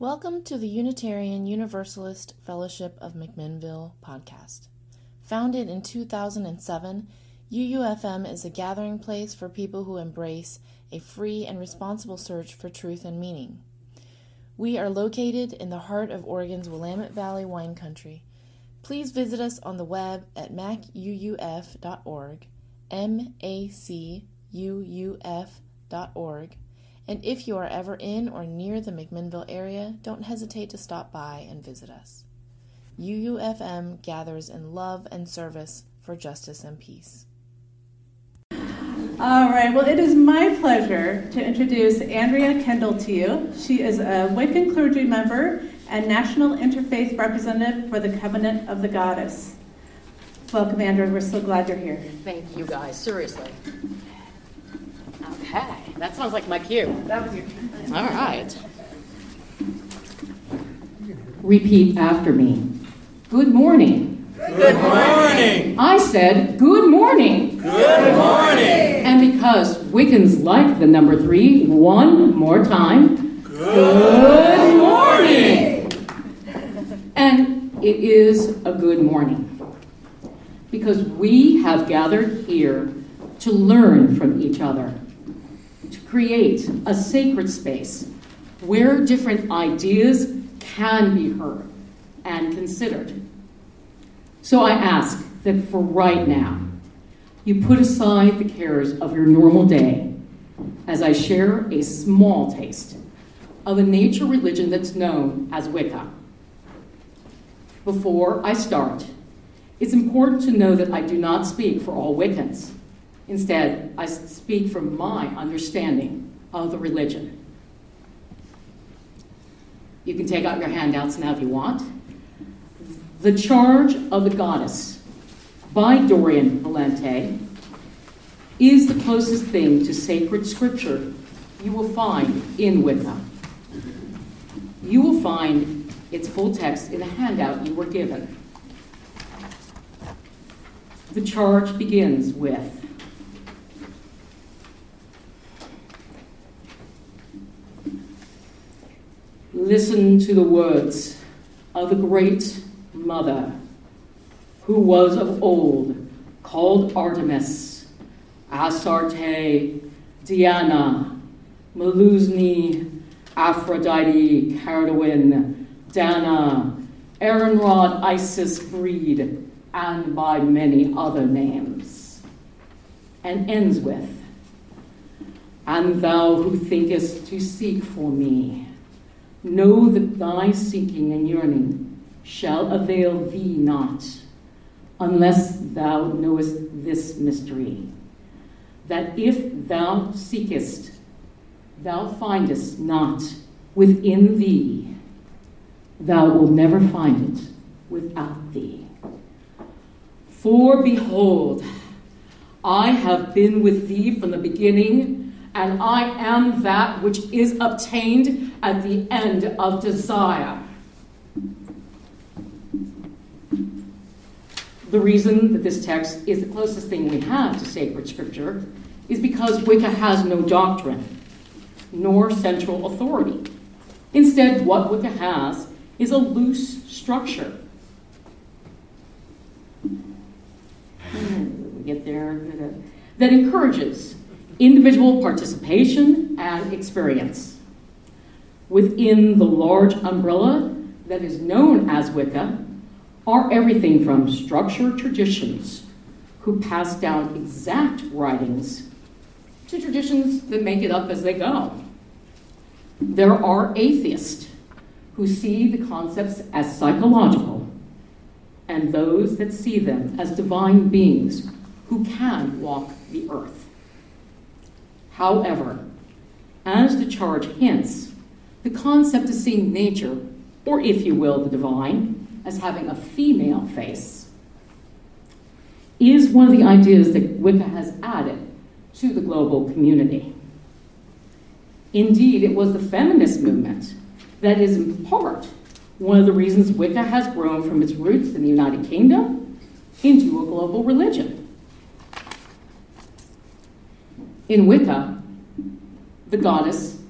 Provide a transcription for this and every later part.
Welcome to the Unitarian Universalist Fellowship of McMinnville podcast. Founded in 2007, UUFM is a gathering place for people who embrace a free and responsible search for truth and meaning. We are located in the heart of Oregon's Willamette Valley wine country. Please visit us on the web at macuuf.org, M A C U U F.org and if you are ever in or near the McMinnville area, don't hesitate to stop by and visit us. UUFM gathers in love and service for justice and peace. All right, well, it is my pleasure to introduce Andrea Kendall to you. She is a Wiccan clergy member and National Interfaith Representative for the Covenant of the Goddess. Welcome, Andrea. We're so glad you're here. Thank you, guys. Seriously. Okay, that sounds like my cue. That was your. All right. Repeat after me. Good morning. Good morning. I said good morning. Good morning. And because Wiccans like the number three, one more time. Good morning. And it is a good morning. Because we have gathered here to learn from each other create a sacred space where different ideas can be heard and considered. So I ask that for right now, you put aside the cares of your normal day as I share a small taste of a nature religion that's known as Wicca. Before I start, it's important to know that I do not speak for all Wiccans. Instead, I speak from my understanding of the religion. You can take out your handouts now if you want. The Charge of the Goddess by Doreen Valiente is the closest thing to sacred scripture you will find in Wicca. You will find its full text in the handout you were given. The charge begins with Listen to the words of the great mother who was of old called Artemis, Astarte, Diana, Melusine, Aphrodite, Cerridwen, Dana, Arianrhod, Isis, Breed, and by many other names. And ends with, And thou who thinkest to seek for me, Know that thy seeking and yearning shall avail thee not, unless thou knowest this mystery that if thou seekest, thou findest not within thee, thou wilt never find it without thee. For behold, I have been with thee from the beginning, and I am that which is obtained at the end of desire. The reason that this text is the closest thing we have to sacred scripture is because Wicca has no doctrine nor central authority. Instead, what Wicca has is a loose structure. Hmm, we get there. That encourages individual participation and experience within the large umbrella that is known as Wicca are everything from structured traditions who pass down exact writings to traditions that make it up as they go. There are atheists who see the concepts as psychological and those that see them as divine beings who can walk the earth. However, as the charge hints, the concept of seeing nature, or if you will, the divine, as having a female face, is one of the ideas that Wicca has added to the global community. Indeed, it was the feminist movement that is, in part, one of the reasons Wicca has grown from its roots in the United Kingdom into a global religion. In Wicca, the goddess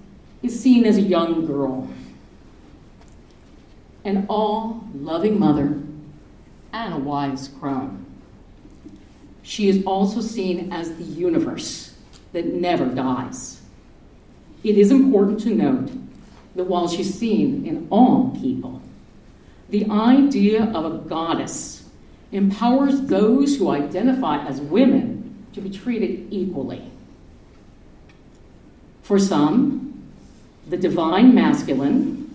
is seen as a young girl an all loving mother, and a wise crone. She is also seen as the universe that never dies. It is important to note that while she's seen in all people, the idea of a goddess empowers those who identify as women to be treated equally. For some, the divine masculine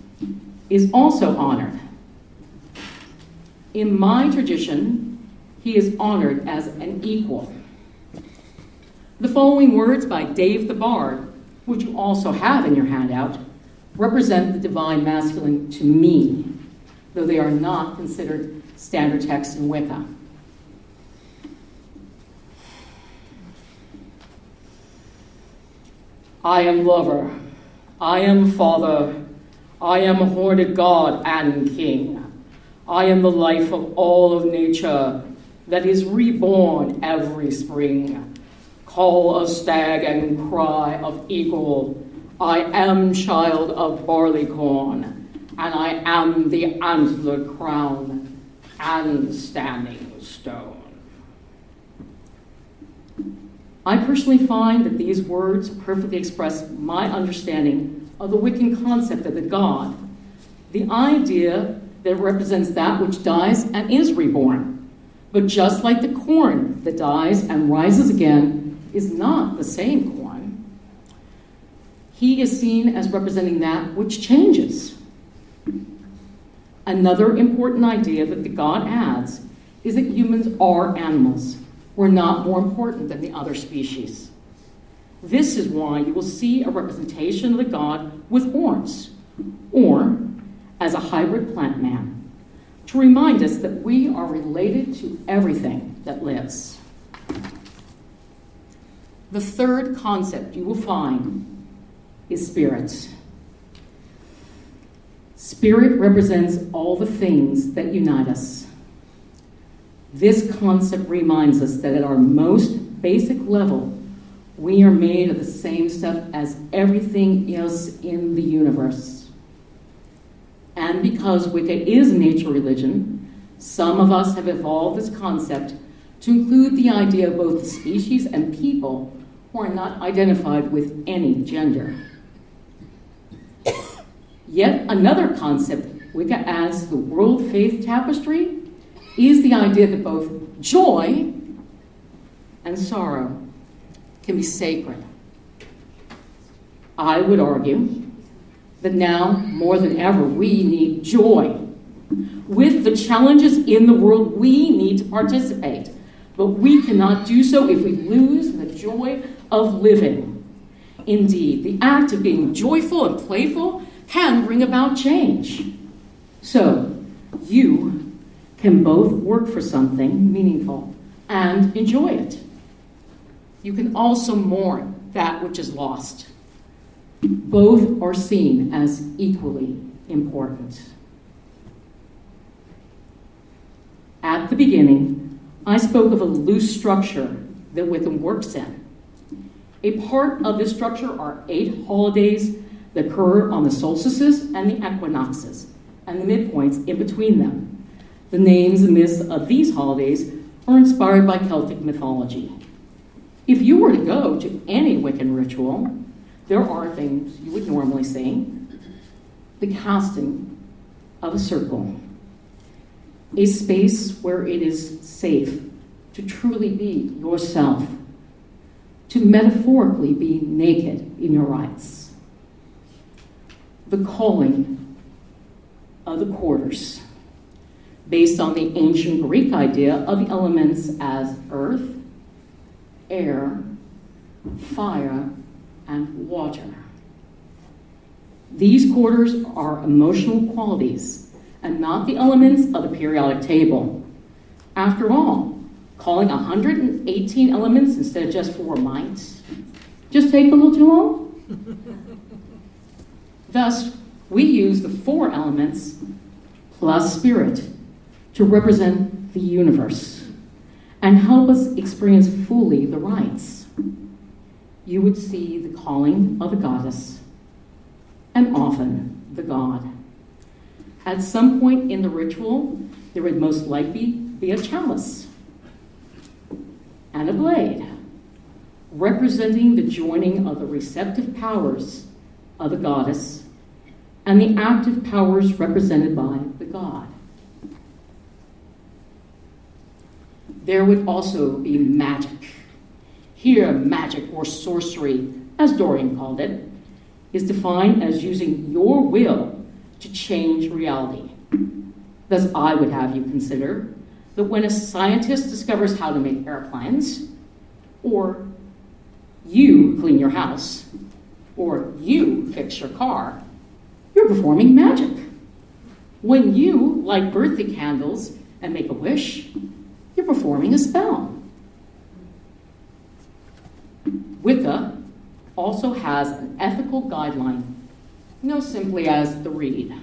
is also honored. In my tradition, he is honored as an equal. The following words by Dave the Bard, which you also have in your handout, represent the divine masculine to me, though they are not considered standard text in Wicca. I am lover, I am father, I am horned god and king. I am the life of all of nature that is reborn every spring. Call of stag and cry of eagle. I am child of barleycorn, and I am the antler crown and standing stone. I personally find that these words perfectly express my understanding of the Wiccan concept of the god, the idea that represents that which dies and is reborn. But just like the corn that dies and rises again is not the same corn, he is seen as representing that which changes. Another important idea that the god adds is that humans are animals. We're not more important than the other species. This is why you will see a representation of the god with horns, or as a hybrid plant man, to remind us that we are related to everything that lives. The third concept you will find is spirit. Spirit represents all the things that unite us. This concept reminds us that at our most basic level, we are made of the same stuff as everything else in the universe. And because Wicca is nature religion, some of us have evolved this concept to include the idea of both the species and people who are not identified with any gender. Yet another concept Wicca adds to the world faith tapestry is the idea that both joy and sorrow can be sacred. I would argue that now, more than ever, we need joy. With the challenges in the world, we need to participate. But we cannot do so if we lose the joy of living. Indeed, the act of being joyful and playful can bring about change. So, you can both work for something meaningful and enjoy it. You can also mourn that which is lost. Both are seen as equally important. At the beginning, I spoke of a loose structure that Wiccan works in. A part of this structure are eight holidays that occur on the solstices and the equinoxes, and the midpoints in between them. The names and myths of these holidays are inspired by Celtic mythology. If you were to go to any Wiccan ritual, there are things you would normally see the casting of a circle, a space where it is safe to truly be yourself, to metaphorically be naked in your rites. The calling of the quarters, based on the ancient Greek idea of the elements as earth, air, fire, and water. These quarters are emotional qualities and not the elements of the periodic table. After all, calling 118 elements instead of just four might just take a little too long. Thus, we use the four elements plus spirit to represent the universe and help us experience fully the rites. You would see the calling of the goddess and often the god. At some point in the ritual, there would most likely be a chalice and a blade, representing the joining of the receptive powers of the goddess and the active powers represented by the god. There would also be magic. Here, magic or sorcery, as Doreen called it, is defined as using your will to change reality. Thus, I would have you consider that when a scientist discovers how to make airplanes, or you clean your house, or you fix your car, you're performing magic. When you light birthday candles and make a wish, you're performing a spell. Wicca also has an ethical guideline, known simply as the Rede.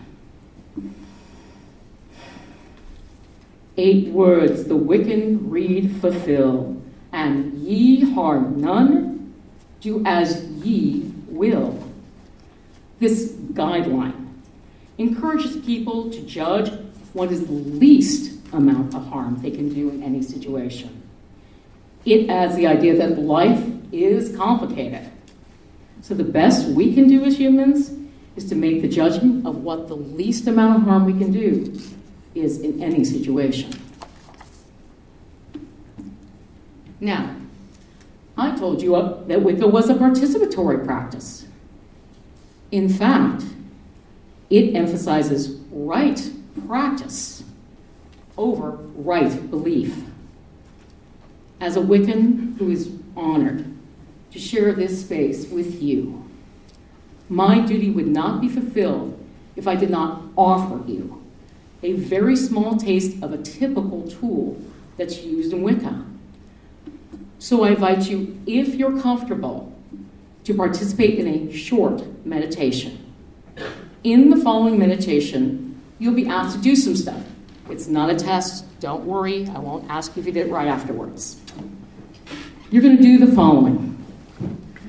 Eight words the Wiccan Rede fulfill, and ye harm none, do as ye will. This guideline encourages people to judge what is least amount of harm they can do in any situation. It adds the idea that life is complicated. So the best we can do as humans is to make the judgment of what the least amount of harm we can do is in any situation. Now, I told you that Wicca was a participatory practice. In fact, it emphasizes right practice over right belief. As a Wiccan who is honored to share this space with you, my duty would not be fulfilled if I did not offer you a very small taste of a typical tool that's used in Wicca. So I invite you, if you're comfortable, to participate in a short meditation. In the following meditation, you'll be asked to do some stuff. It's not a test. Don't worry. I won't ask you if you did it right afterwards. You're going to do the following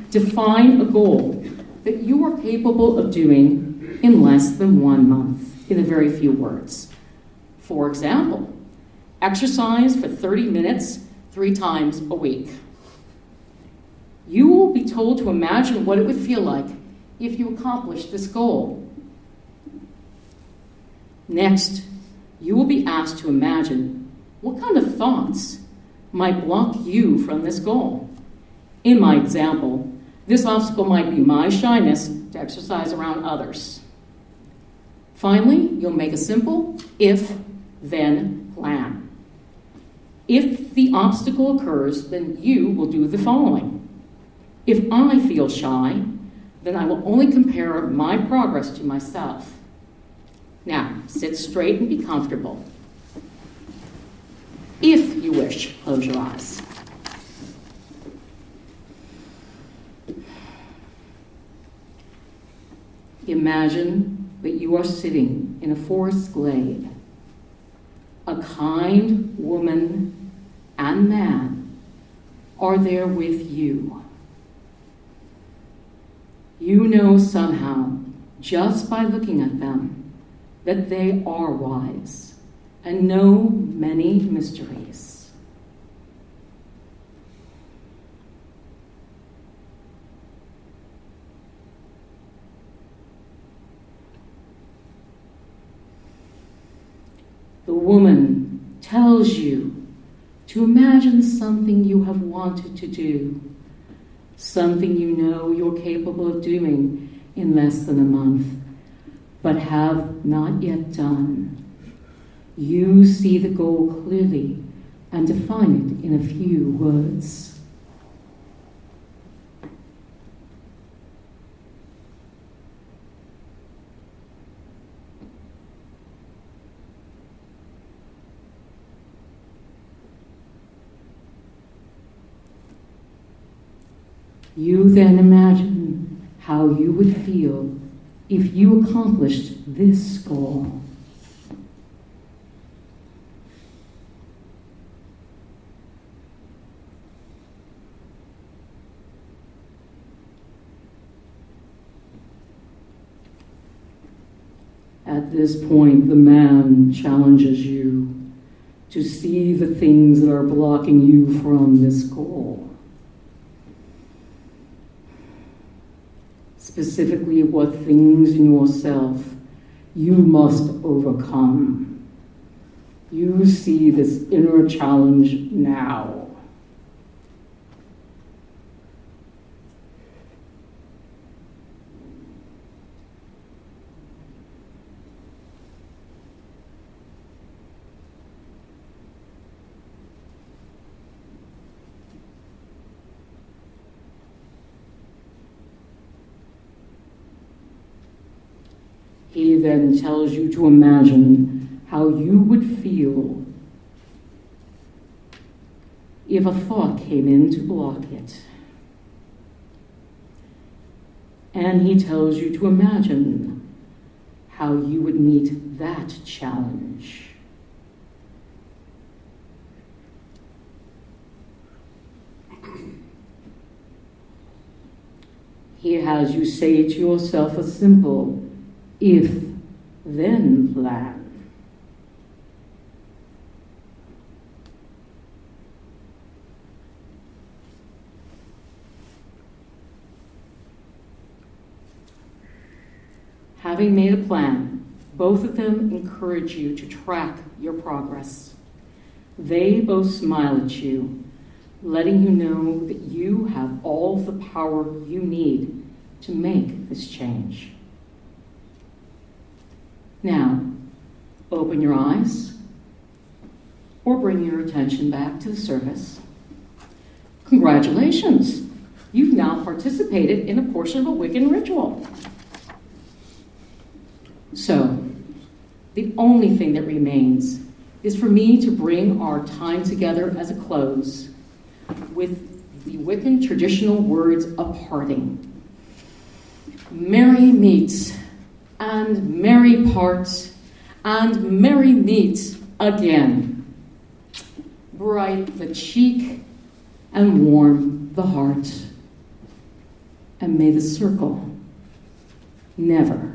define a goal that you are capable of doing in less than one month, in a very few words. For example, exercise for 30 minutes three times a week. You will be told to imagine what it would feel like if you accomplished this goal. Next, you will be asked to imagine what kind of thoughts might block you from this goal. In my example, this obstacle might be my shyness to exercise around others. Finally, you'll make a simple if then plan. If the obstacle occurs, then you will do the following. If I feel shy, then I will only compare my progress to myself. Now, sit straight and be comfortable. If you wish, close your eyes. Imagine that you are sitting in a forest glade. A kind woman and man are there with you. You know somehow, just by looking at them, that they are wise and know many mysteries. The woman tells you to imagine something you have wanted to do, something you know you're capable of doing in less than a month, but have not yet done. You see the goal clearly and define it in a few words. You then imagine how you would feel if you accomplished this goal. At this point, the man challenges you to see the things that are blocking you from this goal. Specifically, what things in yourself you must overcome. You see this inner challenge now. He then tells you to imagine how you would feel if a thought came in to block it. And he tells you to imagine how you would meet that challenge. He has you say to yourself a simple if then plan. Having made a plan, both of them encourage you to track your progress. They both smile at you, letting you know that you have all the power you need to make this change. Now, open your eyes or bring your attention back to the surface. Congratulations! You've now participated in a portion of a Wiccan ritual. So, the only thing that remains is for me to bring our time together as a close with the Wiccan traditional words of parting. Merry meets and merry parts and merry meets again. Bright the cheek and warm the heart. And may the circle never.